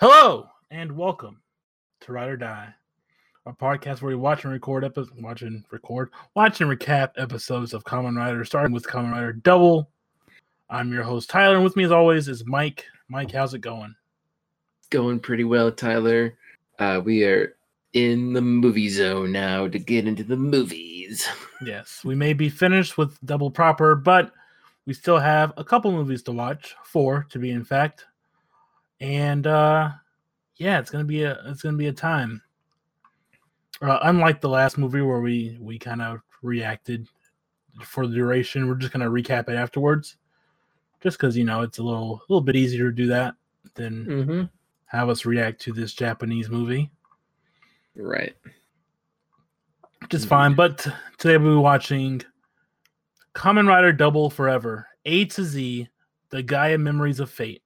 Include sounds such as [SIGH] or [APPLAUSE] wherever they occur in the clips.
Hello and welcome to Ride or Die, a podcast where we watch and record episodes, watch and record, watch and recap episodes of Kamen Rider, starting with Kamen Rider Double. I'm your host Tyler, and with me as always is Mike. Mike, how's it going? Going pretty well, Tyler. Uh, we are in the movie zone now to get into the movies. [LAUGHS] Yes, we may be finished with Double proper, but we still have a couple movies to watch, four to be in fact. And uh yeah, it's gonna be a it's gonna be a time. Uh, unlike the last movie where we we kind of reacted for the duration, we're just gonna recap it afterwards, just because you know it's a little a little bit easier to do that than Mm-hmm. have us react to this Japanese movie, Right. which is Mhm. fine. But t- today we'll be watching Kamen Rider Double Forever A to Z, The Gaia Memories of Fate.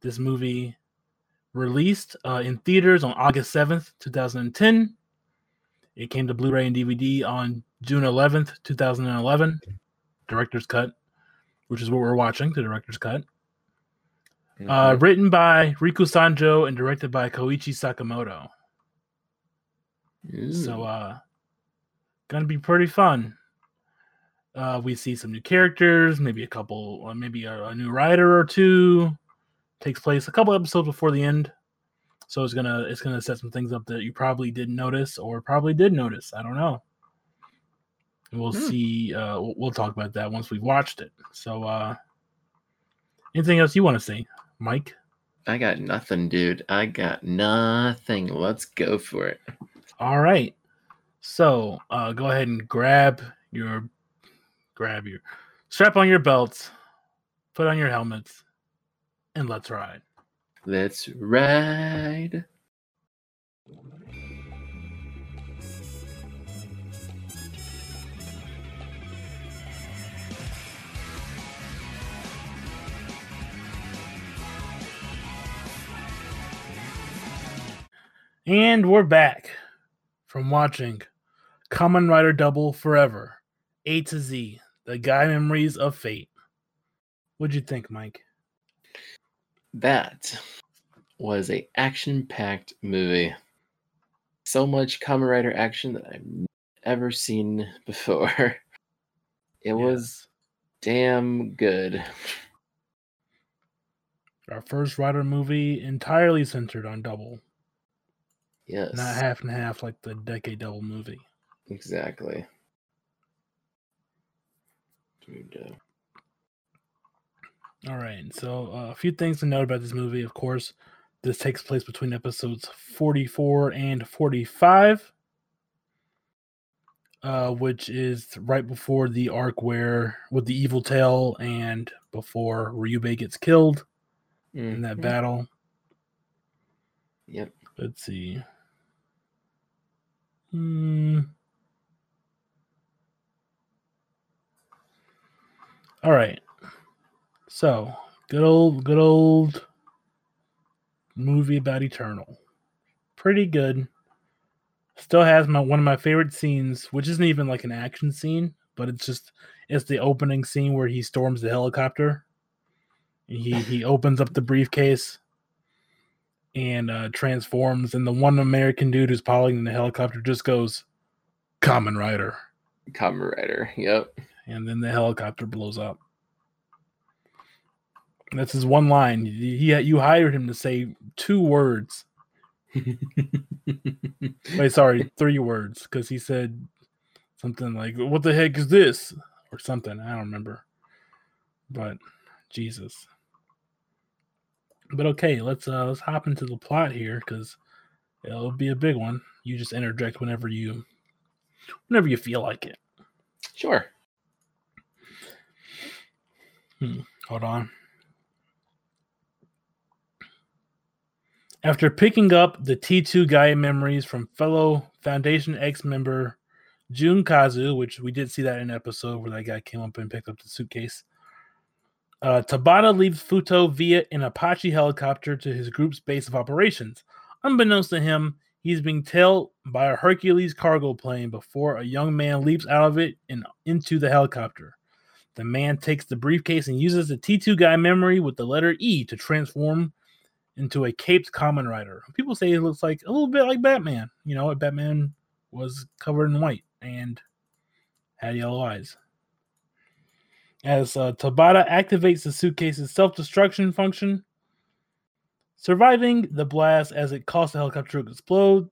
This movie released uh, in theaters on August 7th, 2010. It came to Blu ray and DVD on June 11th, 2011. Director's cut, which is what we're watching, the director's cut. Uh, Mhm. written by Riku Sanjo and directed by Koichi Sakamoto. So Ooh. uh gonna be pretty fun. Uh we see some new characters, maybe a couple uh, maybe a, a new writer or two. Takes place a couple episodes before the end. So it's gonna it's gonna set some things up that you probably didn't notice or probably did notice. I don't know. We'll Hmm. see uh we'll, we'll talk about that once we've watched it. So uh anything else you want to say, Mike? I got nothing, dude. I got nothing. Let's go for it. All right. So uh, go ahead and grab your grab your strap on your belts, put on your helmets, and let's ride. Let's ride. And we're back from watching Kamen Rider Double Forever, A to Z, the Gaia Memories of Fate. What'd you think, Mike? That was a action-packed movie. So much Kamen Rider action that I've ever seen before. [LAUGHS] It was damn good. Our first Rider movie entirely centered on Double, Yes. not half and half like the Decade Double movie. Exactly. Dude, uh, All right. So uh, a few things to note about this movie. Of course, this takes place between episodes 44 and 45, uh, which is right before the arc where with the evil tail and before Ryubei gets killed in that mhm. battle. Yep. Let's see. Hmm. All right. So, good old, good old movie about Eternal. Pretty good. Still has my one of my favorite scenes, which isn't even like an action scene, but it's just it's the opening scene where he storms the helicopter. and He he opens up the briefcase and uh, transforms, and the one American dude who's piloting the helicopter just goes, "Kamen Rider," Kamen Rider. Yep. and then the helicopter blows up. That's his one line. He, you hired him to say two words. [LAUGHS] Wait, sorry, three words, because he said something like, "What the heck is this?" or something. I don't remember. But Jesus. But okay, let's uh let's hop into the plot here because it'll be a big one. You just interject whenever you whenever you feel like it. sure. Hold on. After picking up the T2 Gaia memories from fellow Foundation X member Jun Kazu, which we did see that in an episode where that guy came up and picked up the suitcase. Uh, Tabata leaves Futo via an Apache helicopter to his group's base of operations. Unbeknownst to him, he's being tailed by a Hercules cargo plane before a young man leaps out of it and into the helicopter. The man takes the briefcase and uses the T2 Gaia memory with the letter E to transform into a caped Kamen Rider. People say he looks like a little bit like Batman. You know, Batman was covered in white and had yellow eyes. As uh, Tabata activates the suitcase's self destruction function, surviving the blast as it causes the helicopter to explode,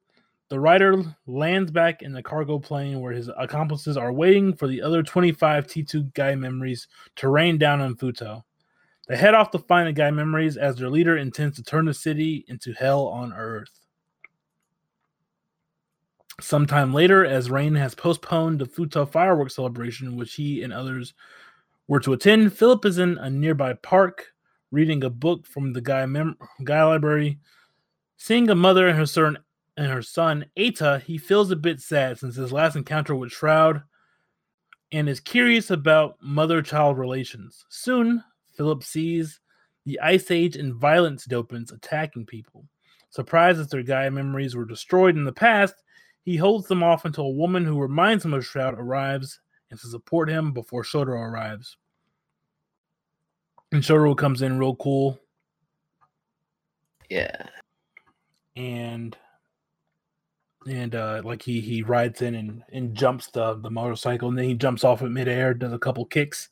the rider lands back in the cargo plane where his accomplices are waiting for the other 25 T2 Gaia memories to rain down on Futo. They head off to find the Gaia memories as their leader intends to turn the city into hell on earth. Sometime later, as Rain has postponed the Futo fireworks celebration, which he and others were to attend, Philip is in a nearby park reading a book from the guy, mem- Gaia library. Seeing a mother and her son and her son Eta, he feels a bit sad since his last encounter with Shroud and is curious about mother-child relations. Soon, Philip sees the Ice Age and violence dopants attacking people. Surprised that their Gaia memories were destroyed in the past, he holds them off until a woman who reminds him of Shroud arrives and to support him before Shotaro arrives. And Shotaro comes in real cool. Yeah. And and uh like he he rides in and, and jumps the the motorcycle and then he jumps off it midair, does a couple kicks.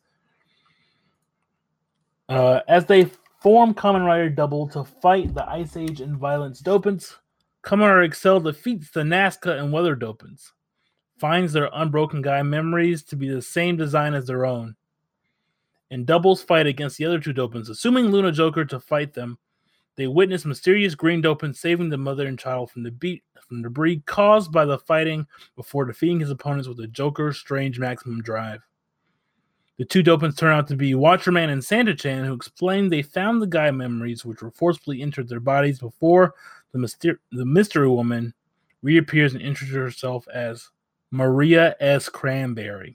Uh as they form Kamen Rider Double to fight the Ice Age and Violence Dopants, Kamen Rider Accel defeats the Nazca and Weather Dopants finds their unbroken Gaia memories to be the same design as their own. and doubles fight against the other two dopants, assuming Luna Joker to fight them, they witness mysterious green dopant saving the mother and child from the beat from debris caused by the fighting before defeating his opponents with a Joker strange maximum drive. The two dopants turn out to be Watcherman and Santa Chan, who explain they found the Gaia memories which were forcibly entered their bodies before the, myster- the mystery woman reappears and introduces herself as Maria S. Cranberry.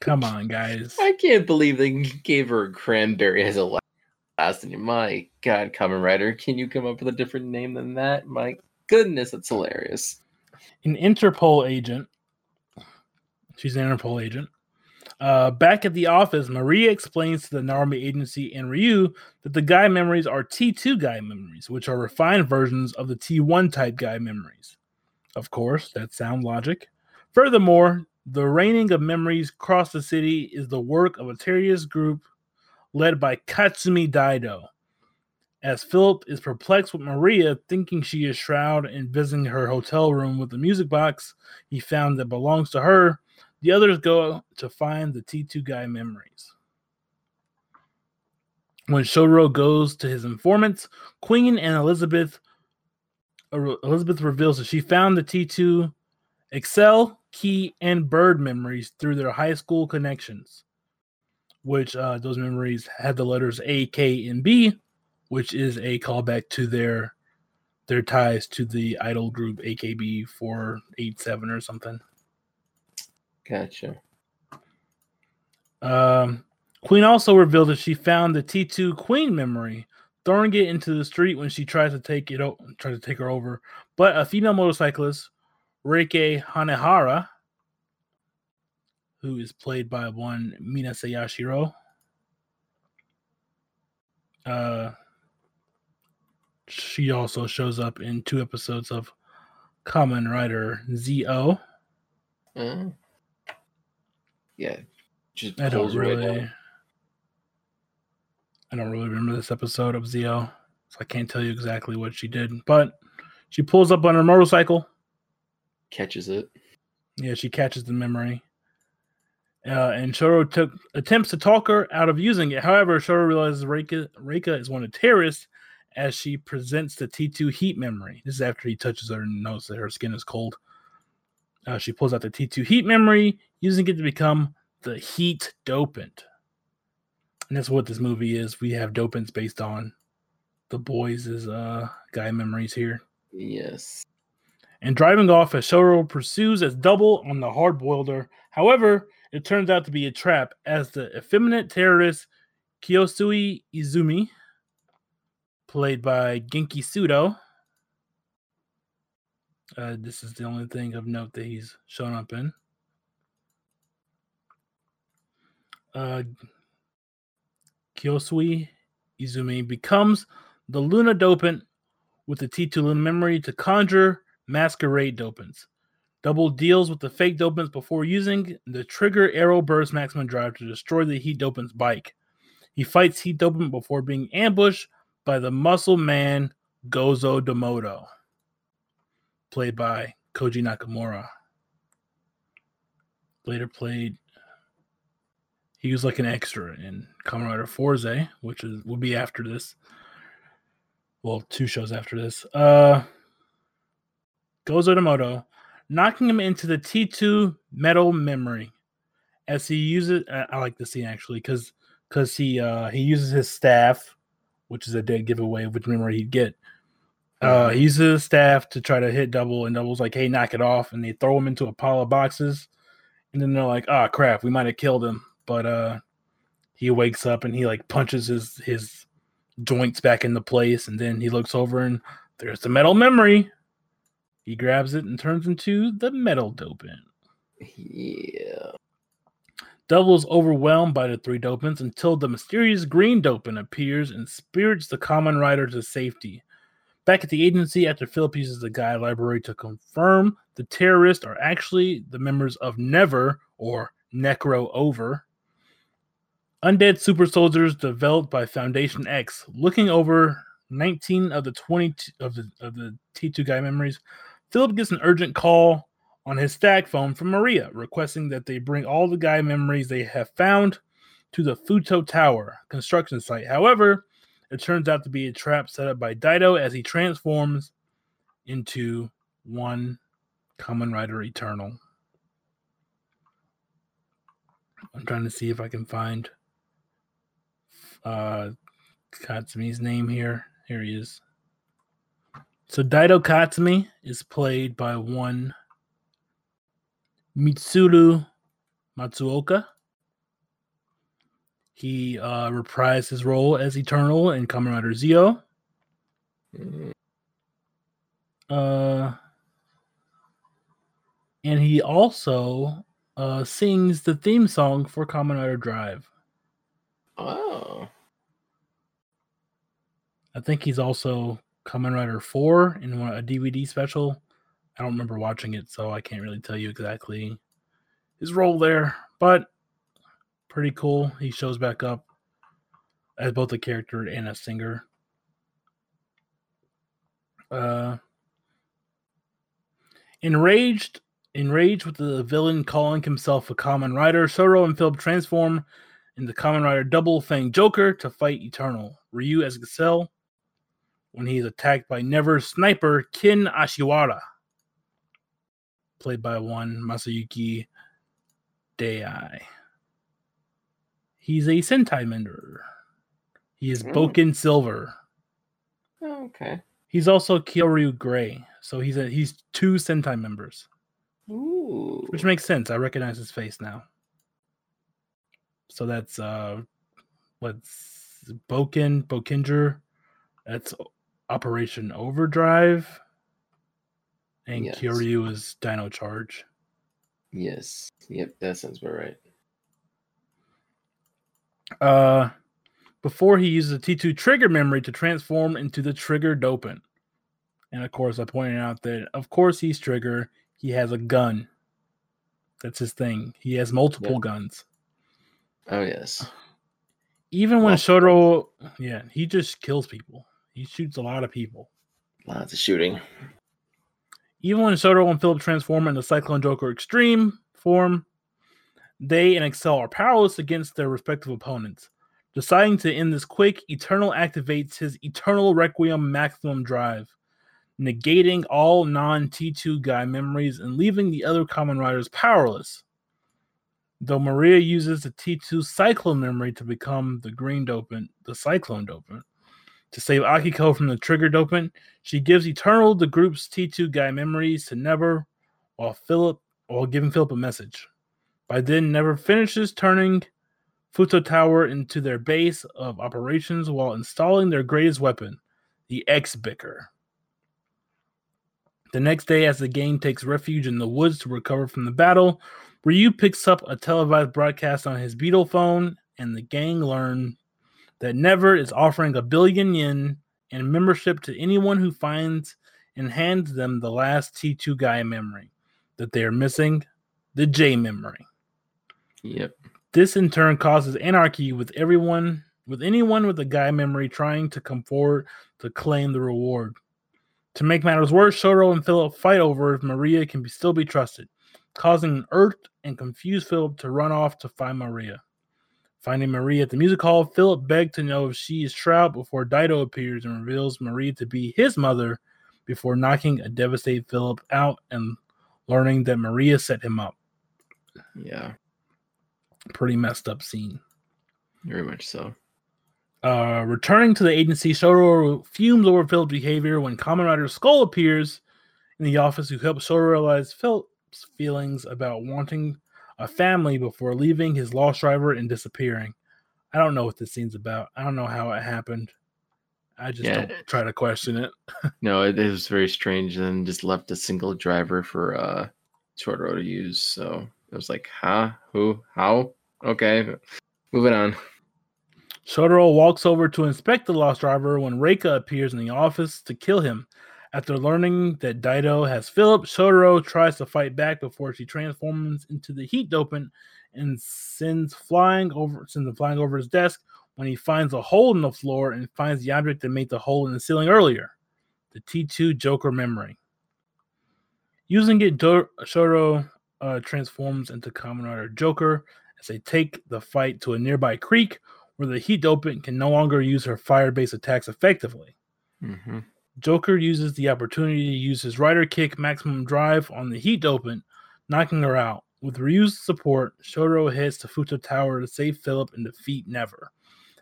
Come on, guys. [LAUGHS] I can't believe they gave her cranberry as a last name. My God, Kamen Rider, can you come up with a different name than that? My goodness, it's hilarious. An Interpol agent. She's an Interpol agent. Uh, back at the office, Maria explains to the Narumi agency and Ryu that the Gaia memories are T2 Gaia memories, which are refined versions of the T1 type Gaia memories. Of course, that's sound logic. Furthermore, the raining of memories across the city is the work of a terrorist group led by Katsumi Daido. As Philip is perplexed with Maria, thinking she is Shroud and visiting her hotel room with the music box he found that belongs to her, the others go to find the T2 Gaia memories. When Shotaro goes to his informants, Queen and Elizabeth Elizabeth reveals that she found the T2 Accel, Key, and Bird memories through their high school connections, which uh, those memories had the letters A, K, and B, which is a callback to their their ties to the idol group AKB 487 or something. Gotcha. Um, Queen also revealed that she found the T2 Queen memory, throwing it into the street when she tries to take it o- try to take her over. But a female motorcyclist, Reika Hanehara, who is played by one Minase Yashiro, uh, she also shows up in two episodes of Kamen Rider Zi-O. Uh, yeah. Just I don't pulls right really. I don't really remember this episode of Zi-O, so I can't tell you exactly what she did. But she pulls up on her motorcycle. catches it. Yeah, she catches the memory. Uh, and Shoro took attempts to talk her out of using it. However, Shoro realizes Reika, Reika is one of the terrorists as she presents the T2 heat memory. This is after he touches her and knows that her skin is cold. Uh, she pulls out the T2 heat memory, using it to become the heat dopant. And that's what this movie is. We have dopants based on the boys' uh, Gaia memories here. Yes. And driving off as Shoro pursues as double on the hard boilder. However, it turns out to be a trap as the effeminate terrorist Kiyosui Izumi, played by Genki Sudo. Uh, this is the only thing of note that he's shown up in. Uh, Kiyosui Izumi becomes the Luna dopant with the T2 Luna memory to conjure masquerade dopants. Double deals with the fake dopants before using the trigger arrow burst maximum drive to destroy the heat dopant's bike. He fights heat dopant before being ambushed by the muscle man Gozo Demoto, played by Koji Nakamura. Later played he was like an extra in Kamen Rider Fourze, which is will be after this. Well, two shows after this. Uh Gozo Demoto, knocking him into the T2 metal memory as he uses I like the scene actually because because he uh he uses his staff, which is a dead giveaway of which memory he'd get. Uh he uses his staff to try to hit double and double's like, hey, knock it off, and they throw him into a pile of boxes, and then they're like, oh crap, we might have killed him. But uh he wakes up and he like punches his his joints back into place, and then he looks over and there's the metal memory. He grabs it and turns into the metal dopant. Yeah. Double is overwhelmed by the three dopants until the mysterious green dopant appears and spirits the Kamen Rider to safety. Back at the agency, after Philip uses the guide library to confirm the terrorists are actually the members of Never or Necro Over, undead super soldiers developed by Foundation X, looking over 19 of the 20 of the of the T2 Gaia memories. Philip gets an urgent call on his Stag Phone from Maria, requesting that they bring all the Gaia memories they have found to the Futo Tower construction site. However, it turns out to be a trap set up by Daido as he transforms into one Kamen Rider Eternal. I'm trying to see if I can find uh Katsumi's name here. Here he is. So Daido Katsumi is played by one Mitsuru Matsuoka. He uh, reprised his role as Eternal in Kamen Rider Zi-O. Uh, and he also uh, sings the theme song for Kamen Rider Drive. Oh. I think he's also Kamen Rider 4 in one, a DVD special. I don't remember watching it, so I can't really tell you exactly his role there, but pretty cool. He shows back up as both a character and a singer. Uh, enraged, enraged with the villain calling himself a Kamen Rider, Shoro and Philip transform into Kamen Rider Double Fang Joker to fight Eternal. Ryu as Gazelle when he is attacked by Never sniper Kin Ashihara, played by one Masayuki Dai. He's a Sentai member. He is Hmm. Boken Silver. Oh, okay. He's also Kyoryu Gray. So he's a he's two Sentai members. Ooh. Which makes sense. I recognize his face now. So that's uh what's Boken, Boukenger. That's Operation Overdrive. And Yes. Kyoryu is Dino Charge. Yes. Yep, that sounds about right. Uh before he uses the T2 trigger memory to transform into the trigger dopant. And of course, I pointed out that of course he's trigger. He has a gun. That's his thing. He has multiple Yeah. guns. Oh yes. Even when Shotaro, yeah, he just kills people. He shoots a lot of people. Lots of shooting. Even when Shotaro and Philip transform into Cyclone Joker Extreme form, they and Accel are powerless against their respective opponents. Deciding to end this quick, Eternal activates his Eternal Requiem Maximum Drive, negating all non T2 Gaia memories and leaving the other Kamen Riders powerless. Though Maria uses the T2 Cyclone memory to become the green dopant, the Cyclone dopant, to save Akiko from the trigger dopant, she gives Eternal the group's T2 Gaia memories to Never while Philip while giving Philip a message. By then, Never finishes turning Futo Tower into their base of operations while installing their greatest weapon, the X Bicker. The next day, as the gang takes refuge in the woods to recover from the battle, Ryu picks up a televised broadcast on his Beetle phone, and the gang learn that Never is offering a billion yen and membership to anyone who finds and hands them the last T2 Gaia memory that they are missing, the J memory. Yep. This in turn causes anarchy with everyone, with anyone with a Gaia memory trying to come forward to claim the reward. To make matters worse, Shotaro and Philip fight over if Maria can be, still be trusted, causing an irked and confused Philip to run off to find Maria. Finding Maria at the music hall, Philip begged to know if she is Shroud before Daido appears and reveals Marie to be his mother before knocking a devastated Philip out and learning that Maria set him up. Yeah. Pretty messed up scene. Very much so. Uh, returning to the agency, Shotaro fumes over Philip's behavior when Kamen Rider Skull appears in the office who helps Shotaro realize Philip's feelings about wanting a family before leaving his lost driver and disappearing. I don't know what this scene's about. I don't know how it happened. I just Yeah. don't try to question it. [LAUGHS] No, it, it was very strange. And just left a single driver for uh Shotaro to use. So it was like, huh? Who? How? Okay. Moving on. Shotaro walks over to inspect the lost driver when Reika appears in the office to kill him. After learning that Daido has Philip, Shotaro tries to fight back before she transforms into the heat dopant and sends flying over sends him flying over his desk when he finds a hole in the floor and finds the object that made the hole in the ceiling earlier, the T2 Joker memory. Using it, Do- Shotaro uh, transforms into Kamen Rider Joker as they take the fight to a nearby creek where the heat dopant can no longer use her fire based attacks effectively. hmm Joker uses the opportunity to use his rider kick maximum drive on the heat dopant, knocking her out. With Ryu's support, Shotaro heads to Futo Tower to save Philip and defeat Never,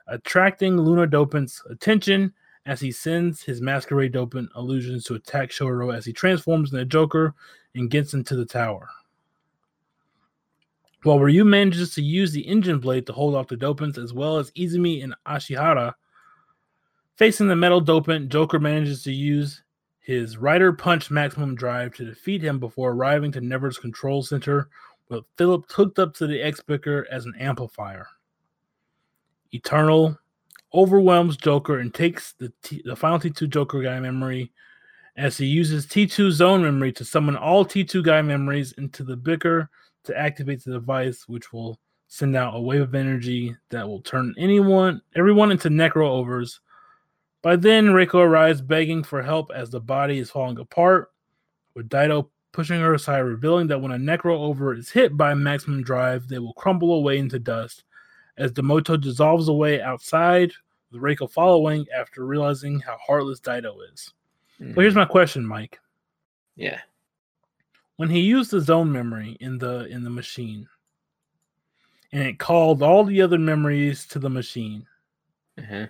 attracting Luna Dopant's attention as he sends his masquerade dopant illusions to attack Shotaro as he transforms into Joker and gets into the tower. While Ryu manages to use the engine blade to hold off the dopants as well as Izumi and Ashihara, facing the metal dopant, Joker manages to use his Rider Punch maximum drive to defeat him before arriving to Never's control center, with Philip hooked up to the X-Picker as an amplifier. Eternal overwhelms Joker and takes the, T- the final T2 Joker Gaia memory as he uses T2 zone memory to summon all T2 Gaia memories into the Bicker to activate the device, which will send out a wave of energy that will turn anyone, everyone into necro overs. By then, Reiko arrives begging for help as the body is falling apart, with Daido pushing her aside, revealing that when a necro over is hit by maximum drive, they will crumble away into dust. As the moto dissolves away outside, with Reiko following after realizing how heartless Daido is. So here's my question, Mike. Yeah. when he used the zone memory in the in the machine and it called all the other memories to the machine Uh-huh.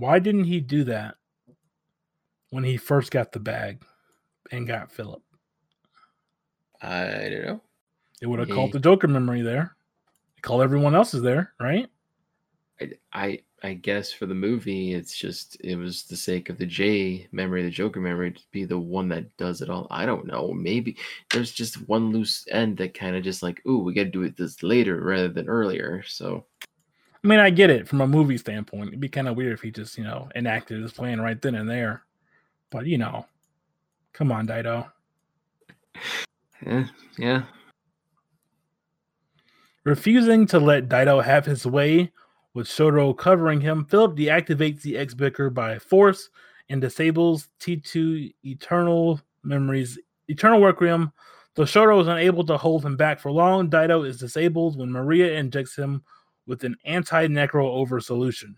Why didn't he do that when he first got the bag and got philip I don't know. it would have called the joker memory there it called everyone else's there right I, I I guess for the movie, it's just it was the sake of the J memory, the Joker memory, to be the one that does it all. I don't know. Maybe there's just one loose end that kind of just like, ooh, we got to do it this later rather than earlier. So i mean i get it from a movie standpoint. It'd be kind of weird if he just you know enacted his plan right then and there. But you know come on Daido. Yeah, yeah, Refusing to let Daido have his way, with Shotaro covering him, Philip deactivates the X Bicker by force and disables T2 Eternal Memories, Eternal Requiem. Though Shotaro is unable to hold him back for long, Daido is disabled when Maria injects him with an anti necro over solution.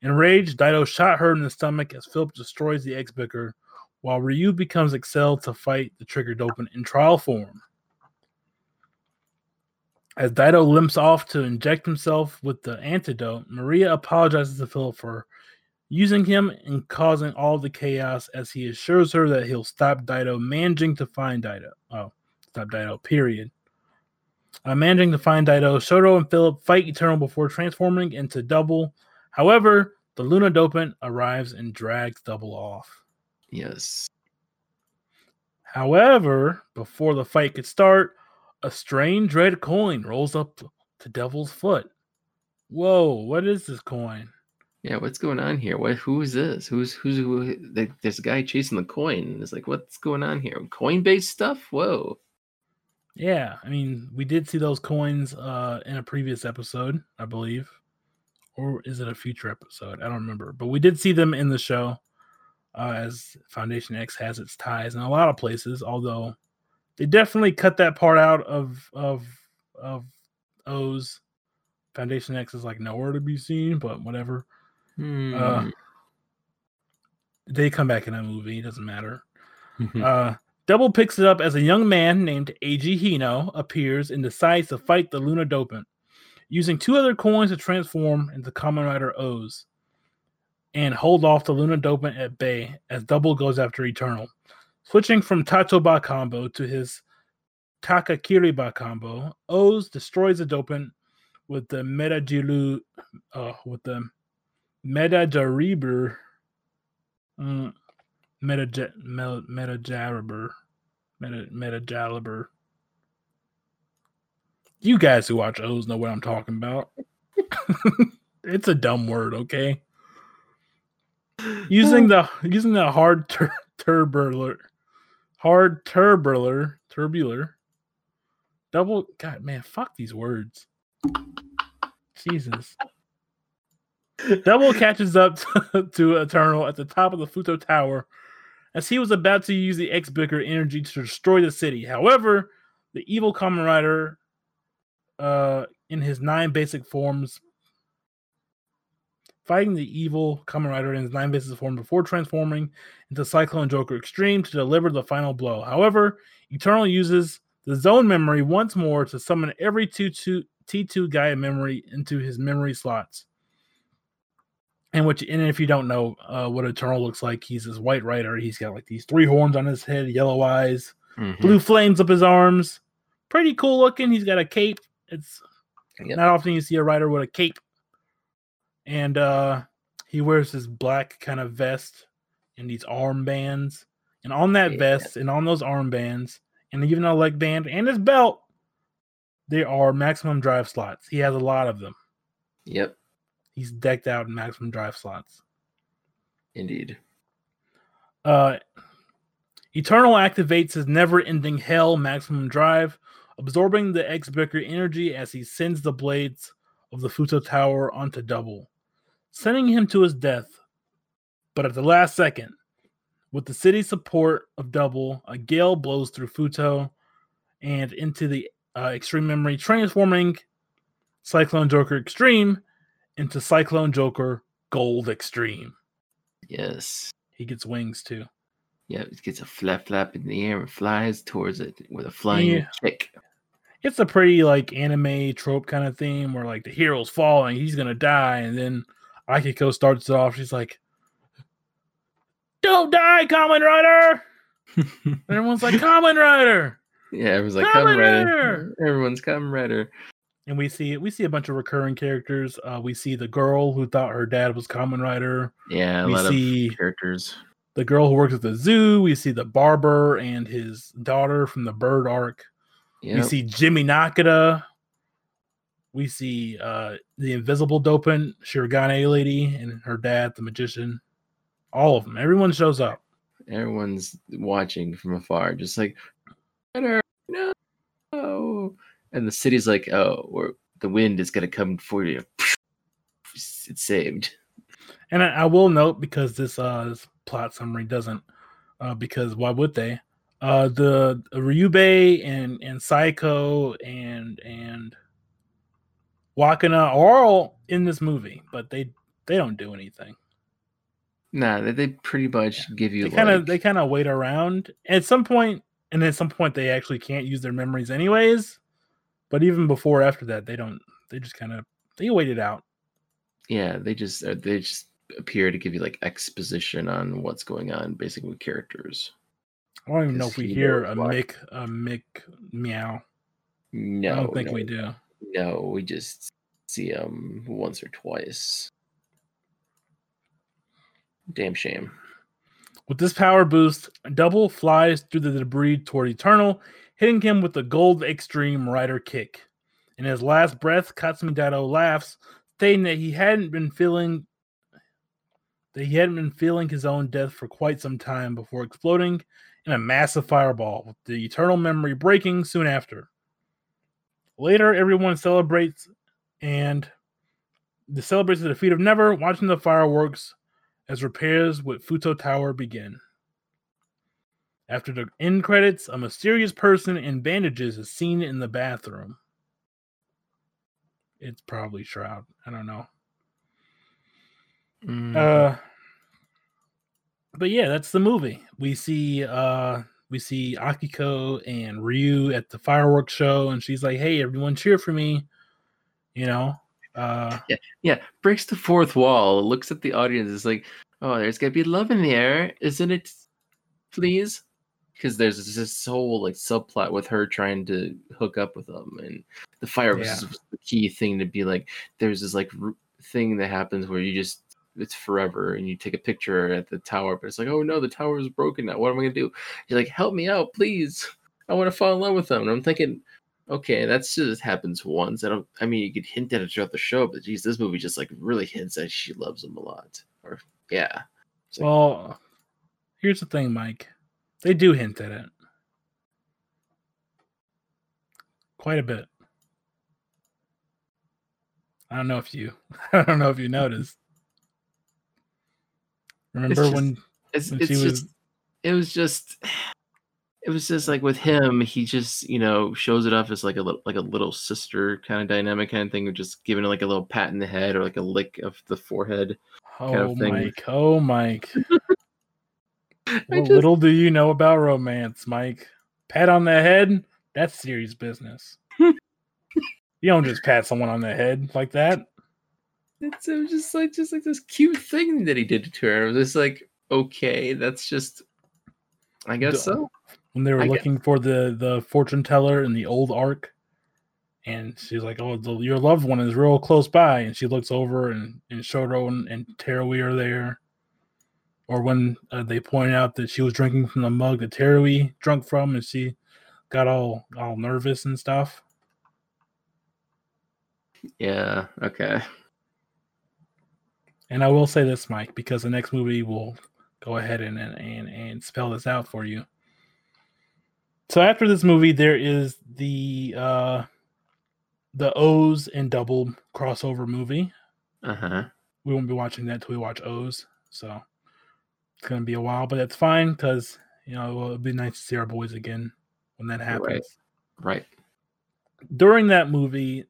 Enraged, Daido shot her in the stomach as Philip destroys the X Bicker, while Ryu becomes Accel to fight the Trigger Dopant in trial form. As Daido limps off to inject himself with the antidote, Maria apologizes to Philip for using him and causing all the chaos as he assures her that he'll stop Daido managing to find Daido. Oh, stop Daido, period. Uh, managing to find Daido, Soto and Philip fight Eternal before transforming into Double. However, the Luna Dopant arrives and drags Double off. yes. However, before the fight could start, a strange red coin rolls up to Devil's foot. Whoa, what is this coin? Yeah, what's going on here? What? Who is this? Who's who's who? Like, there's a guy chasing the coin. It's like, what's going on here? Coinbase stuff? Whoa. Yeah, I mean, we did see those coins uh, in a previous episode, I believe, or is it a future episode? I don't remember, but we did see them in the show. Uh, as Foundation X has its ties in a lot of places, although they definitely cut that part out of of of OOO. Foundation X is like nowhere to be seen, but whatever. Hmm. Uh, they come back in a movie, it doesn't matter. Uh, Double picks it up as a young man named Eiji Hino appears and decides to fight the Luna Dopant, using two other coins to transform into Kamen Rider OOO and hold off the Luna Dopant at bay as Double goes after Eternal. Switching from Tatoba combo to his Takakiriba combo, OOO destroys the Dopant with the Metajilu, uh, with the Metajariber, mm, Metaja, Mel- Metajariber, Meta, Metajaliber. You guys who watch OOO know what I'm talking about. [LAUGHS] it's a dumb word, okay? Using the using the hard tur- hard turbular, turbular, double. God, man, fuck these words. Jesus. Double catches up to, [LAUGHS] to Eternal at the top of the Futo Tower as he was about to use the X Booker energy to destroy the city. However, the evil Kamen Rider, uh, in his nine basic forms, fighting the evil Kamen Rider in his nine basic form before transforming into Cyclone Joker Extreme to deliver the final blow. However, Eternal uses the zone memory once more to summon every two, two T2 Gaia memory into his memory slots. And which, and if you don't know uh, what Eternal looks like, he's this white rider. He's got like these three horns on his head, yellow eyes, Mhm. blue flames up his arms. Pretty cool looking. He's got a cape. It's Yep. not often you see a rider with a cape. And uh he wears this black kind of vest and these armbands. And on that Yeah. vest and on those armbands, and even a leg band and his belt, there are maximum drive slots. He has a lot of them. Yep, He's decked out in maximum drive slots. indeed. Uh, Eternal activates his never ending hell maximum drive, absorbing the X Booker energy as he sends the blades of the Futo Tower onto Double, sending him to his death. But at the last second, with the city's support of Double, a gale blows through Futo and into the uh, Extreme Memory, transforming Cyclone Joker Extreme into Cyclone Joker Gold Extreme. Yes. He gets wings too. Yeah, it gets a flap flap in the air and flies towards it with a flying Yeah. kick. it's a pretty like anime trope kind of theme where like the hero's falling, he's gonna die, and then Akiko starts it off. She's like, "Don't die, Kamen Rider!" And everyone's like, [LAUGHS] "Kamen Rider!" Yeah, everyone's like, "Common, Rider. Rider! Everyone's Kamen Rider. And we see we see a bunch of recurring characters. Uh, we see the girl who thought her dad was Kamen Rider. Yeah, a We lot see- of characters. The girl who works at the zoo. We see the barber and his daughter from the Bird arc. We see Jimmy Nakata. We see uh the invisible dopant, Shirogane lady, and her dad, the magician. All of them. Everyone shows up. everyone's watching from afar, just like, no. And the city's like, oh, the wind is gonna come for you. It's saved. And I, I will note because this uh this plot summary doesn't uh because why would they? Uh the Ryubei and and Saeko and and Wakana are all in this movie, but they they don't do anything. Nah, they, they pretty much give you they kind of like- they kind of wait around at some point and at some point they actually can't use their memories anyways but even before after that they don't they just kind of they wait it out yeah, they just uh, they just appear to give you like exposition on what's going on, basically with characters. i don't even know if we he hear a why. mick a mick meow No, i don't think no, we do No, we just see them once or twice. Damn shame. with this power boost double flies through the debris toward eternal hitting him with the gold extreme rider kick in his last breath katsumi laughs stating that he hadn't been feeling that he hadn't been feeling his own death for quite some time before exploding in a massive fireball, with the eternal memory breaking soon after. Later, everyone celebrates and the celebrates the defeat of Never, watching the fireworks as repairs with Futo Tower begin. After the end credits, a mysterious person in bandages is seen in the bathroom. It's probably Shroud. I don't know. Mm, Uh, but yeah, that's the movie. We see uh we see Akiko and Ryu at the fireworks show, and she's like, "Hey, everyone, cheer for me!" You know. Uh, yeah, breaks the fourth wall, looks at the audience, is like, "Oh, there's gonna be love in the air, isn't it? Please." Because there's this whole like subplot with her trying to hook up with him, and the fireworks Yeah. is the key thing to be like. There's this like r- thing that happens where you just it's forever, and you take a picture at the tower, but it's like, oh no, the tower is broken now. What am I gonna do? You're like, help me out, please. I want to fall in love with him. And I'm thinking, okay, that's just happens once. I don't. I mean, you could hint at it throughout the show, but geez, this movie just like really hints that she loves him a lot. Or yeah, like, well, here's the thing, Mike. They do hint at it quite a bit. I don't know if you, [LAUGHS] I don't know if you noticed. Remember just- when it's when it's she just was it was just [SIGHS] it was just like with him he just you know shows it off as like a little like a little sister kind of dynamic kind of thing of just giving it like a little pat in the head or like a lick of the forehead Oh, of thing. Mike. Oh, Mike. [LAUGHS] [LAUGHS] What just- little do you know about romance, Mike? Pat on the head? That's serious business. [LAUGHS] you don't just pat someone on the head like that. it's it just like just like this cute thing that he did to her it was just like okay that's just i guess Duh. so When they were I guess- looking for the the fortune teller in the old ark, and she's like, "Oh, the, your loved one is real close by," and she looks over, and and Shoto and, and Terui are there. Or when uh, they point out that she was drinking from the mug that Terui drunk from, and she got all all nervous and stuff. yeah okay And I will say this, Mike, because the next movie will go ahead and and, and, and spell this out for you. So after this movie, there is the uh the OOO and double crossover movie. uh-huh We won't be watching that till we watch OOO. So it's gonna be a while, but that's fine because you know it'll be nice to see our boys again when that happens. right during that movie,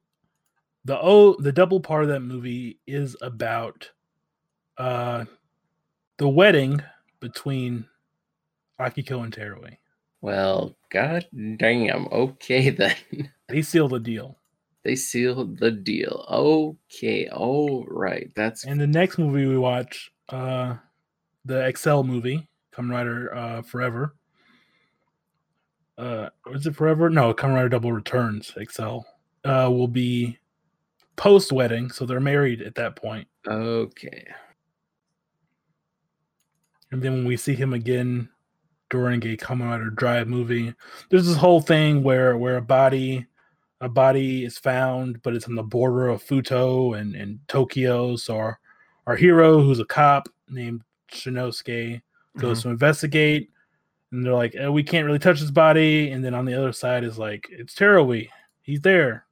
the oh the double part of that movie is about uh the wedding between Akiko and Terui. well god damn okay [LAUGHS] then They seal the deal. they sealed the deal okay all right that's And the next movie we watch, uh the Accel movie, Kamen Rider uh Forever. Uh is it Forever? No, Kamen Rider Double Returns, Accel. Uh will be post wedding, so they're married at that point. okay And then when we see him again during a Kamen Rider Drive movie, there's this whole thing where where a body a body is found, but it's on the border of Futo and, and Tokyo. So our, our hero, who's a cop named Shinosuke, goes to investigate, and they're like, eh, "We can't really touch his body." And then on the other side is like, "It's Terui. He's there."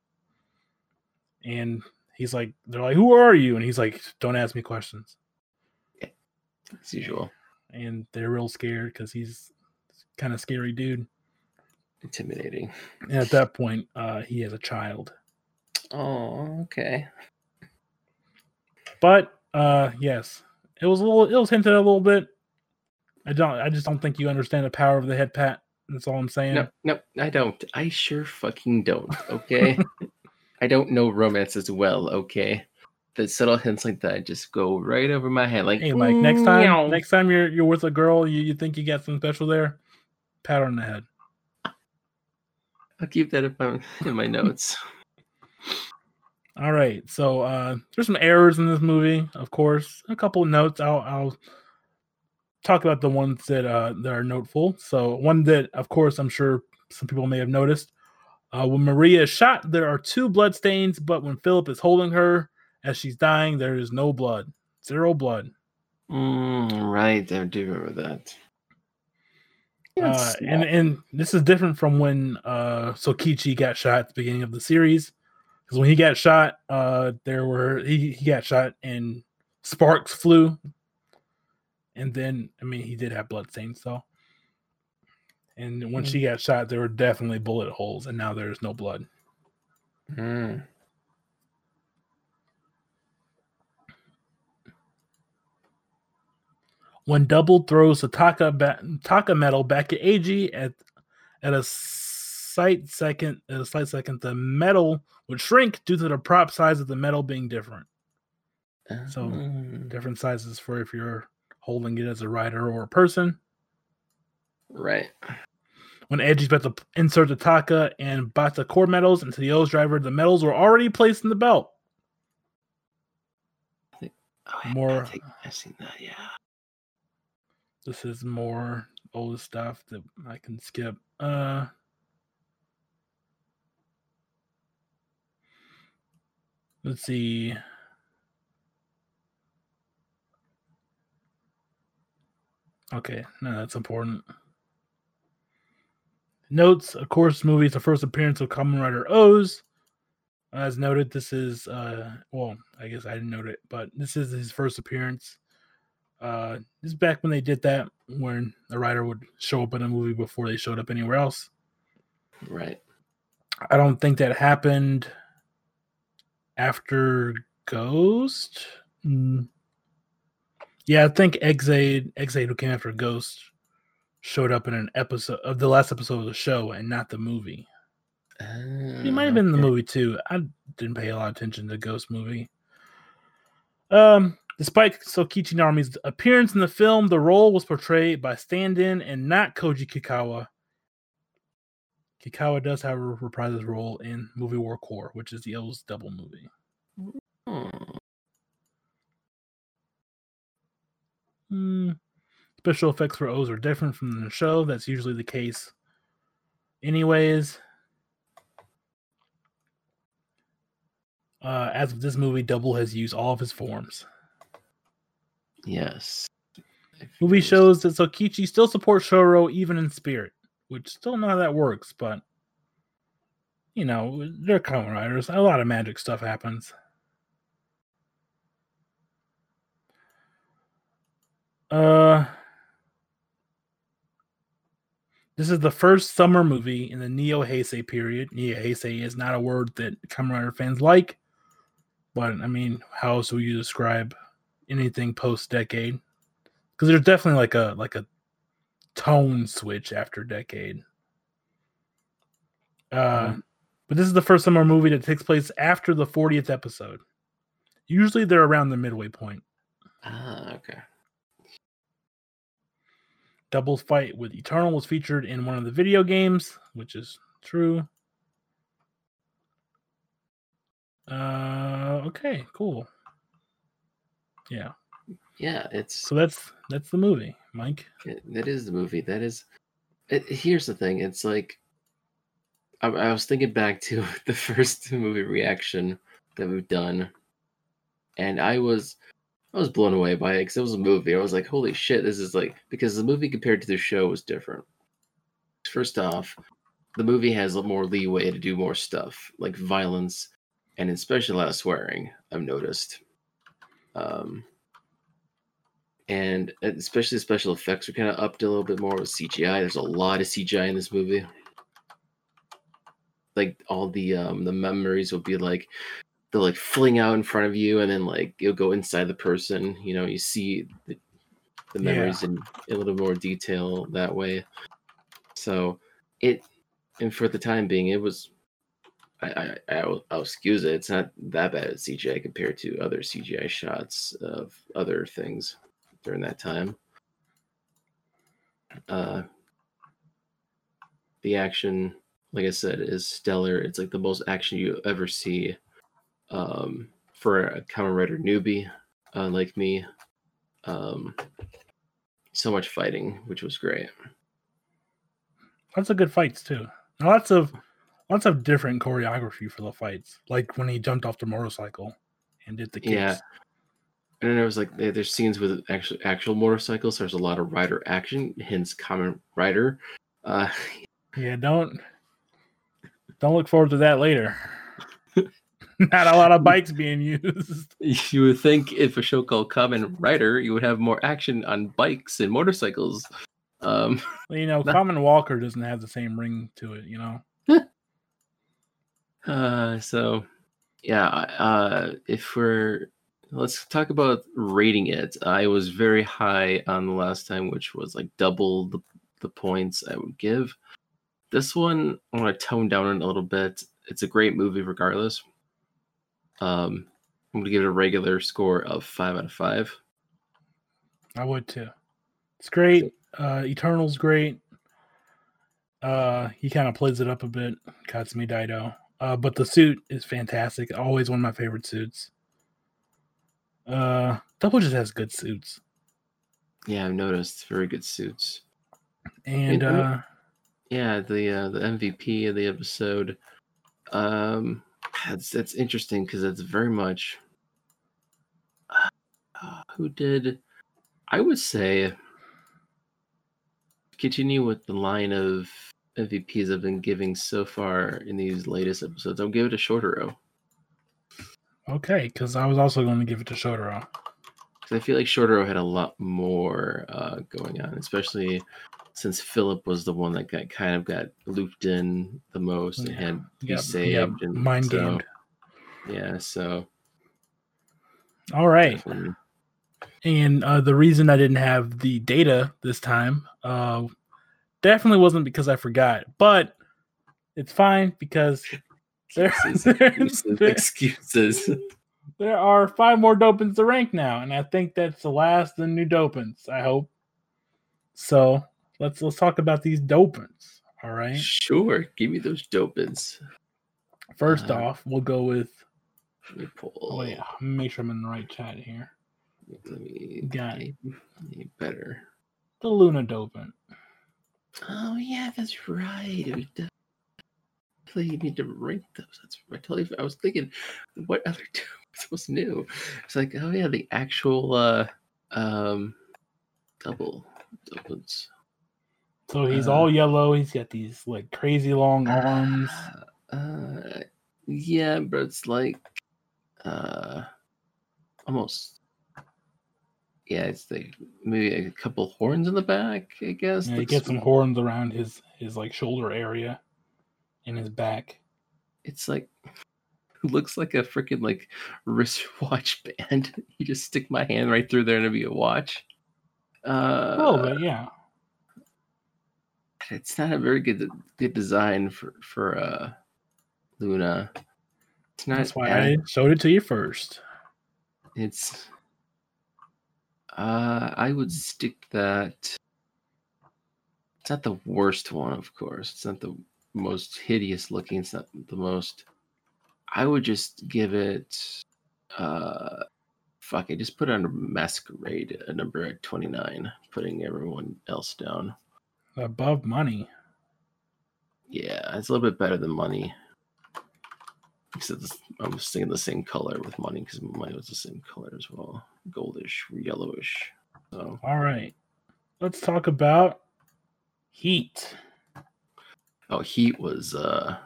And he's like, "They're like, who are you?" And he's like, "Don't ask me questions." as usual and they're real scared because he's kind of scary dude. intimidating And at that point, uh, he has a child. oh okay But uh, yes, it was a little. It was hinted a little bit. I don't. I just don't think you understand the power of the head pat. That's all I'm saying. No, no, I don't. I sure fucking don't. Okay. [LAUGHS] I don't know romance as well. Okay. The subtle hints like that just go right over my head. Like, Hey, Mike. Next time, meow. next time you're you're with a girl, you, you think you got something special there, pat her on the head. I'll keep that in my, in my notes. [LAUGHS] All right. So uh there's some errors in this movie, of course. A couple of notes. I'll I'll talk about the ones that uh that are noteful. So one that of course I'm sure some people may have noticed. Uh when Maria is shot, there are two blood stains, but when Philip is holding her as she's dying, there is no blood, zero blood. Mm, right, I do remember that. Uh, and and this is different from when uh, Sokichi got shot at the beginning of the series. Because when he got shot, uh, there were he, he got shot and sparks flew, and then I mean he did have blood stains though. And when mm. she got shot, there were definitely bullet holes, and now there's no blood. Mm. When Double throws the Taka, ba- Taka medal back at Eiji at at a slight second, at a slight second, the metal would shrink due to the prop size of the metal being different. So mm. different sizes for if you're holding it as a rider or a person. Right. When Eiji about to insert the Taka and Batta core medals into the OOO driver, the metals were already placed in the belt. I think, oh, more. I think I've seen that. Yeah. This is more old stuff that I can skip. Uh Let's see. Okay, no, that's important. Notes, of course, movie is the first appearance of Kamen Rider OOO. As noted, this is uh well, I guess I didn't note it, but this is his first appearance. Uh, this is back when they did that, when a writer would show up in a movie before they showed up anywhere else. Right. I don't think that happened after Ghost. Mm. Yeah, I think Ex-Aid, Ex-Aid who came after Ghost, showed up in an episode of the last episode of the show and not the movie. Uh, he might have been in the movie too. I didn't pay a lot of attention to the Ghost movie. Um, Despite Sokichi Narumi's appearance in the film, the role was portrayed by stand-in and not Koji Kikawa. Kikawa does, however, reprise his role in Movie War Core, which is the OOO double movie. Hmm. Special effects for OOO are different from the show. That's usually the case. Anyways, uh, as of this movie, Double has used all of his forms. Yes. Movie shows that Sokichi still supports Shotaro even in spirit, which still know how that works, but you know, they're Kamen Riders. A lot of magic stuff happens. Uh this is the first summer movie in the Neo Heisei period. Neo Heisei is not a word that Kamen Rider fans like, but I mean, how else would you describe anything post decade because there's definitely like a like a tone switch after decade. Uh, mm-hmm. But this is the first summer movie that takes place after the 40th episode. Usually they're around the midway point. Ah, okay. Doubles fight with Eternal was featured in one of the video games, which is true. Uh, okay, cool. Yeah. Yeah, it's so that's that's the movie, Mike. It, that is the movie. That is. It, here's the thing. It's like I, I was thinking back to [LAUGHS] the first movie reaction that we've done, and I was I was blown away by it because it was a movie. I was like, holy shit, this is like because the movie compared to the show was different. First off, the movie has more leeway to do more stuff like violence and especially a lot of swearing. I've noticed. Um, and especially the special effects are kind of upped a little bit more with CGI. There's a lot of CGI in this movie. Like all the um the memories will be like they'll like fling out in front of you, and then like you'll go inside the person. You know, you see the, the memories yeah. in, in a little more detail that way. So it, and for the time being, it was I, I I'll, I'll, excuse it. It's not that bad at CGI compared to other CGI shots of other things during that time. Uh, the action, like I said, is stellar. It's like the most action you ever see um, for a Kamen Rider newbie uh, like me. Um, so much fighting, which was great. Lots of good fights too. Lots of lots of different choreography for the fights, like when he jumped off the motorcycle and did the kicks. Yeah. And then there was like there's scenes with actual actual motorcycles. There's a lot of rider action, hence Kamen Rider. Uh, Yeah, don't don't look forward to that later. [LAUGHS] Not a lot of bikes being used. [LAUGHS] you would think if a show called Kamen Rider, you would have more action on bikes and motorcycles. Um, [LAUGHS] Well, you know, No. Common Walker doesn't have the same ring to it. You know. uh, so yeah, uh, if we're let's talk about rating it. I was very high on the last time, which was like double the, the points I would give. This one, I want to tone down it a little bit. It's a great movie, regardless. Um, I'm gonna give it a regular score of five out of five. I would too. It's great. Uh Eternal's great. Uh he kind of plays it up a bit, Katsumi Daido. Uh but the suit is fantastic. Always one of my favorite suits. Uh Double just has good suits. Yeah, I've noticed very good suits. And uh Yeah, the uh, the MVP of the episode. Um, that's that's interesting because it's very much. Uh, who did? I would say. Continue with the line of MVPs I've been giving so far in these latest episodes. I'll give it a Shotaro okay, because I was also going to give it to Shotaro. because I feel like Shotaro had a lot more uh, going on, especially since Philip was the one that got kind of got looped in the most and Yeah, had to be saved yep, and mind so- gamed. Yeah, so All right. definitely- And uh, the reason I didn't have the data this time uh, definitely wasn't because I forgot, but it's fine because [LAUGHS] there, excuses, there, excuses. [LAUGHS] there are five more dopants to rank now, and I think that's the last of the new dopants. I hope. So let's let's talk about these dopants. All right. Sure, give me those dopants. First Uh, off, we'll go with. Let me pull. Oh wait, make sure I'm in the right chat here. Let me Got it. better. The Luna dopant. Oh yeah, that's right. Definitely need to rank those. That's I totally. I was thinking, what other dopants was new? It's like, oh yeah, the actual uh um double dopants. So he's Uh, all yellow. He's got these like crazy long arms. Uh, yeah, but it's like uh almost yeah, it's like maybe a couple horns in the back, I guess. Yeah, he gets some horns around his his like shoulder area, in his back. It's like [LAUGHS] looks like a freaking like wristwatch [LAUGHS] band. You just stick my hand right through there and it'd be a watch. Uh, little bit, yeah. it's not a very good good design for for uh Luna. It's not That's why I showed it to you first. It's uh I would stick that it's not the worst one, of course. It's not the most hideous looking, it's not the most I would just give it uh fuck it, just put it under masquerade a number at 29, putting everyone else down. Above money. Yeah, it's a little bit better than money. Except this- I was thinking the same color with money because money was the same color as well, goldish, yellowish. So All right. Let's talk about heat. Oh, Heat was uh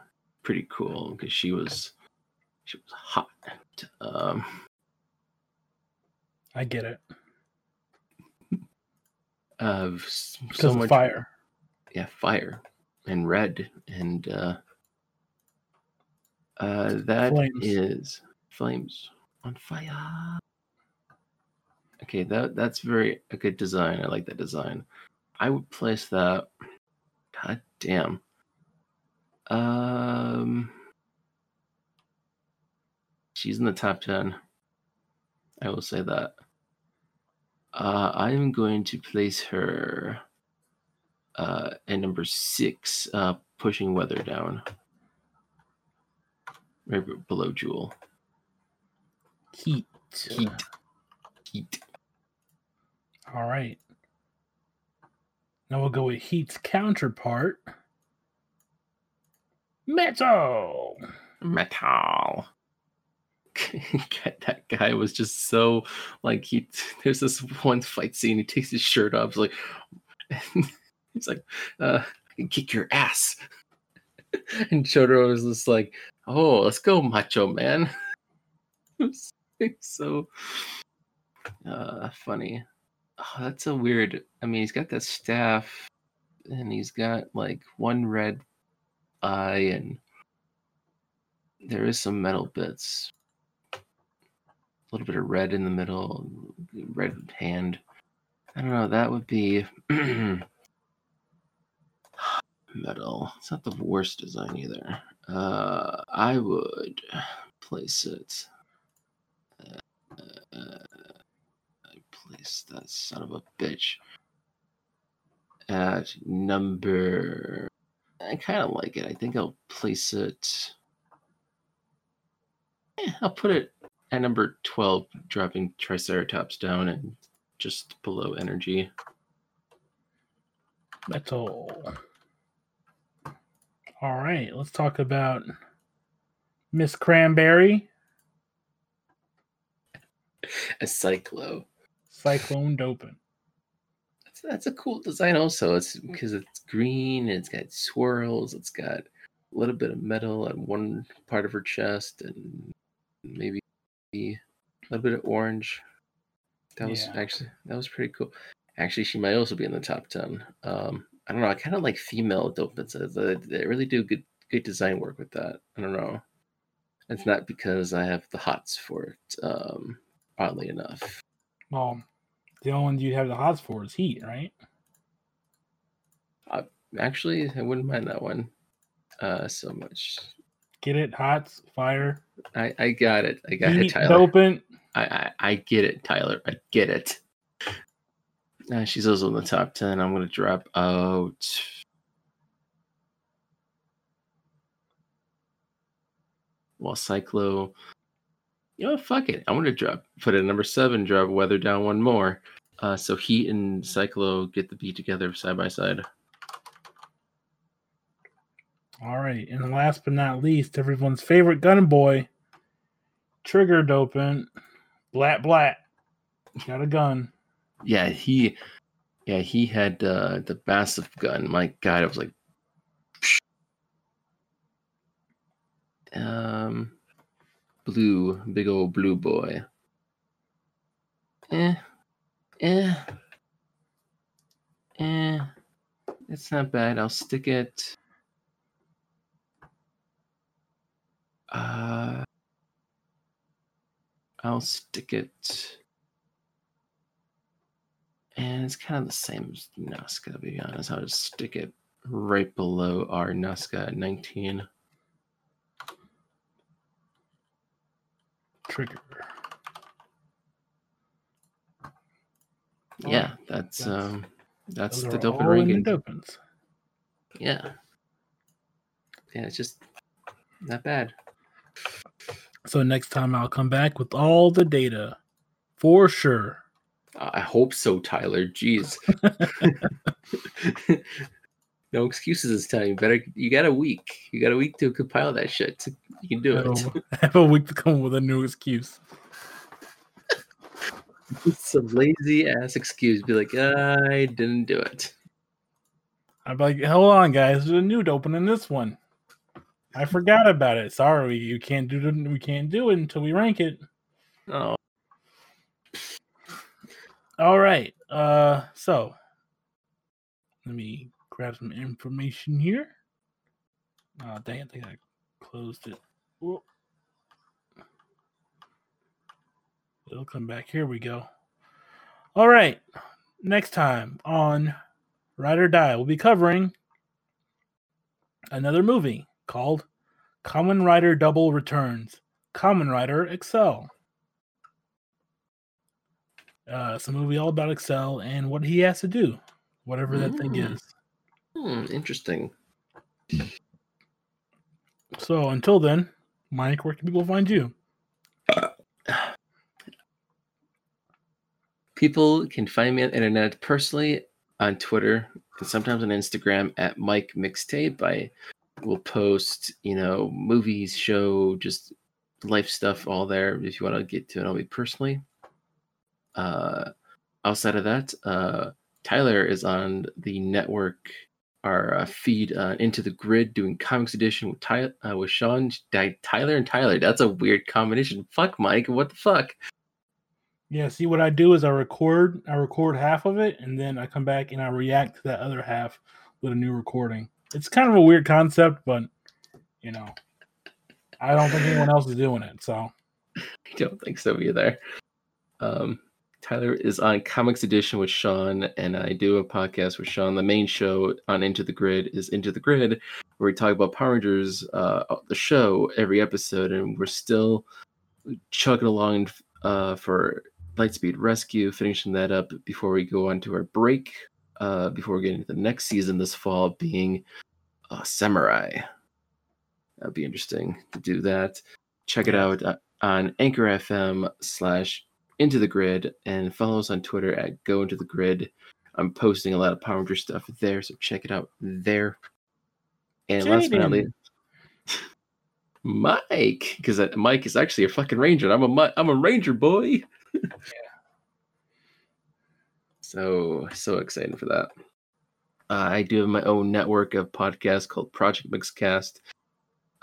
pretty cool because she was she was hot. Um, I get it. Because so of much fire. yeah, fire and red and uh uh that is Flames. flames on fire. Okay, that that's very a good design. I like that design. I would place that god damn. Um she's in the top 10. I will say that. Uh I'm going to place her uh, and number six, uh, pushing weather down, right below Jewel. Heat. Heat, heat. All right. Now we'll go with heat's counterpart. Metal. Metal. [LAUGHS] that guy was just so like he. There's this one fight scene. He takes his shirt off. He's like, [LAUGHS] he's like, uh, kick your ass. [LAUGHS] and Shotaro was just like, "Oh, let's go, Macho Man." so uh, funny. Oh, that's a weird. I mean, he's got that staff, and he's got like one red eye, and there is some metal bits. A little bit of red in the middle, red hand. I don't know. That would be [CLEARS THROAT] metal. It's not the worst design either. Uh, I would place it. Uh, I place that son of a bitch at number. I kind of like it. I think I'll place it. Yeah, I'll put it at number 12, dropping Triceratops down and just below energy. Metal. All right, let's talk about Miss Cranberry. A cyclo. Cyclone Dopant. That's, that's a cool design also. It's because it's green, it's got swirls, it's got a little bit of metal on one part of her chest and maybe a little bit of orange. That was Yeah. actually that was pretty cool. Actually, she might also be in the top ten. Um, I don't know. I kind of like female dopants. They, they really do good good design work with that. I don't know. It's not because I have the hots for it. Um, oddly enough, Well, the only one you have the hots for is Heat, right? actually, I wouldn't mind that one uh, so much. Get it? Hots, fire, I, I got it. I got it, Tyler. Dopant. I, I I get it, Tyler. I get it. Uh, she's also in the top ten. I'm gonna drop out. Well, Cyclo. You know, fuck it. I'm gonna drop put it number seven. Drop Weather down one more. Uh, so Heat and Cyclo get the beat together side by side. All right, and last but not least, everyone's favorite gun boy, Trigger Dopant, Blat Blat. Got a gun. Yeah, he, yeah, he had uh, the massive gun. My God, it was like, um, blue, big old blue boy. Eh, eh, eh. It's not bad. I'll stick it. Uh, I'll stick it. And it's kind of the same as Nazca, to be honest. I'll just stick it right below our Nazca 19. Trigger. All yeah, right, that's, that's- um that's the are dope all and the Dopants. Yeah. Yeah, it's just not bad. So next time I'll come back with all the data for sure. I hope so, Tyler. Jeez. [LAUGHS] [LAUGHS] no excuses this time. You better you got a week. You got a week to compile that shit. You can do it. So, [LAUGHS] [LAUGHS] have a week to come with a new excuse. [LAUGHS] Some lazy ass excuse. Be like, I didn't do it. I'm like, hold on, guys. There's a nude open in this one. I forgot about it. Sorry, you can't do it. We can't do it until we rank it. Oh, All right. Uh, so let me grab some information here. Oh, dang! I think I closed it. Whoop. It'll come back. Here we go. All right. Next time on Ride or Die, we'll be covering another movie called Kamen Rider Double Returns. Kamen Rider Accel. Uh, it's a movie all about Accel and what he has to do, whatever that thing Mm. is. hmm, interesting. So until then, Mike, where can people find you? People can find me on the internet personally on Twitter and sometimes on Instagram at Mike Mixtape. I will post, you know, movies, show, just life stuff all there if you want to get to know me personally. Uh, outside of that, uh, Tyler is on the network, our uh, feed uh, into the grid doing comics edition with Ty- uh, with Sean, Tyler, and Tyler. That's a weird combination. Fuck, Mike. What the fuck? Yeah. See, what I do is I record, I record half of it, and then I come back and I react to that other half with a new recording. It's kind of a weird concept, but you know, I don't think anyone else is doing it. So [LAUGHS] I don't think so either. Um, Tyler is on Comics Edition with Sean, and I do a podcast with Sean. The main show on Into the Grid is Into the Grid, where we talk about Power Rangers, uh, the show, every episode, and we're still chugging along uh, for Lightspeed Rescue, finishing that up before we go on to our break, uh, before we get into the next season this fall, being uh, Samurai. That'd be interesting to do that. Check it out uh, on Anchor FM slash into the grid and follow us on Twitter at go into the grid. I'm posting a lot of Power Ranger stuff there, so check it out there. And Jaden. last but not least, Mike, because Mike is actually a fucking ranger. I'm a I'm a ranger boy. yeah. [LAUGHS] So so excited for that. Uh, I do have my own network of podcasts called Project Mixcast.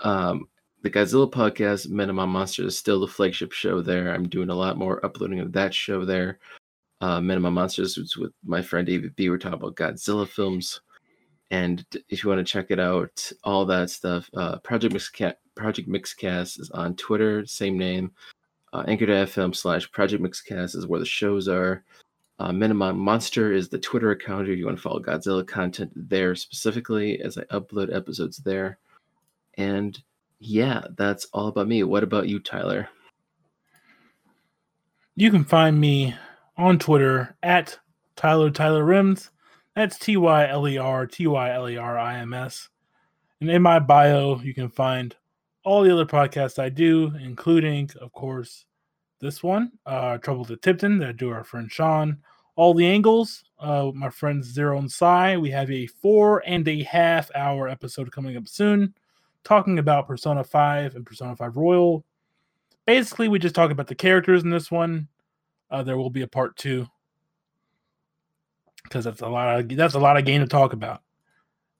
Um, the Godzilla podcast, Men Among Monsters, is still the flagship show there. I'm doing a lot more uploading of that show there. Uh, Men Monsters with my friend David B. We're talking about Godzilla films. And if you want to check it out, all that stuff, uh, Project Mixcast, Project Mixcast is on Twitter, same name. Uh, Anchor.fm slash Project Mixcast is where the shows are. Uh, Men Monster is the Twitter account if you want to follow Godzilla content there specifically, as I upload episodes there. And yeah, that's all about me. What about you, Tyler? You can find me on Twitter at Tyler Tyler Rims. That's T Y L E R T Y L E R I M S. And in my bio, you can find all the other podcasts I do, including, of course, this one, uh, Trouble to Tipton, that I do our friend Sean. All the angles, uh, my friends Zero and Psy. We have a four and a half hour episode coming up soon talking about Persona 5 and Persona 5 Royal. Basically, we just talk about the characters in this one. Uh, there will be a part two because that's a lot of that's a lot of game to talk about.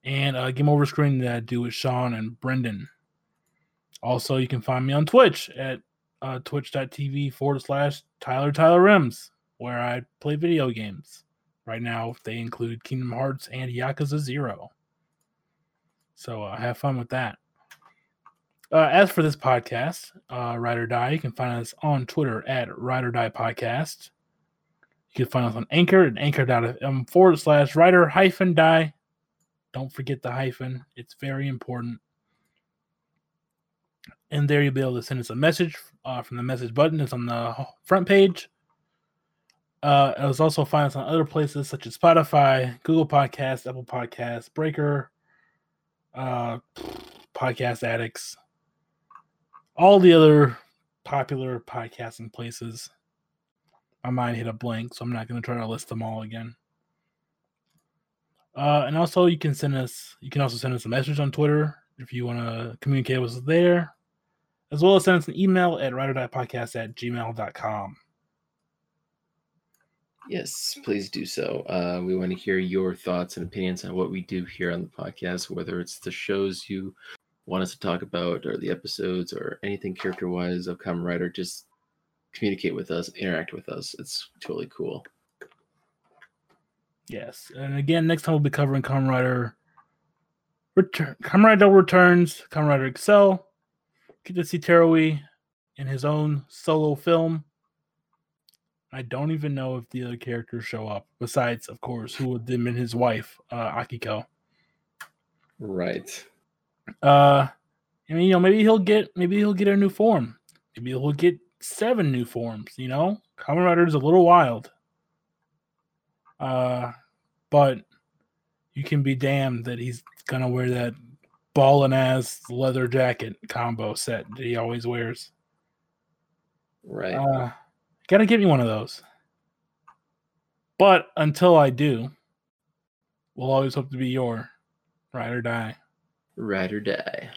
And uh, Game Over Screen that I do with Sean and Brendan. Also, you can find me on Twitch at uh, twitch.tv forward slash Tyler Tyler Rims, where I play video games. Right now, they include Kingdom Hearts and Yakuza Zero. So uh, have fun with that. Uh, as for this podcast, uh, Ride or Die, you can find us on Twitter at Ride or Die Podcast. You can find us on Anchor at anchor.fm forward slash writer hyphen die. Don't forget the hyphen, it's very important. And there you'll be able to send us a message uh, from the message button. It's on the front page. Uh, was also find us on other places such as Spotify, Google Podcasts, Apple Podcasts, Breaker, uh, Podcast Addicts, all the other popular podcasting places. My mind hit a blank, so I'm not going to try to list them all again. Uh, and also, you can send us. You can also send us a message on Twitter if you want to communicate with us there, as well as send us an email at riderdiepodcast at gmail.com. Yes, please do so. Uh, we want to hear your thoughts and opinions on what we do here on the podcast, whether it's the shows you want us to talk about or the episodes or anything character wise of Kamen Rider, just communicate with us, interact with us. It's totally cool. Yes. And again, next time we'll be covering Kamen Rider Return Kamen Rider Returns, Kamen Rider Accel. Get to see Teruo in his own solo film. I don't even know if the other characters show up, besides, of course, who would have been his wife, uh, Akiko. Right. Uh, I mean, you know, maybe he'll get maybe he'll get a new form. Maybe he'll get seven new forms. You know, Kamen Rider is a little wild. Uh, but you can be damned that he's gonna wear that ballin' ass leather jacket combo set that he always wears. Right. Uh, gotta get me one of those. But until I do, we'll always hope to be your ride or die ride or die.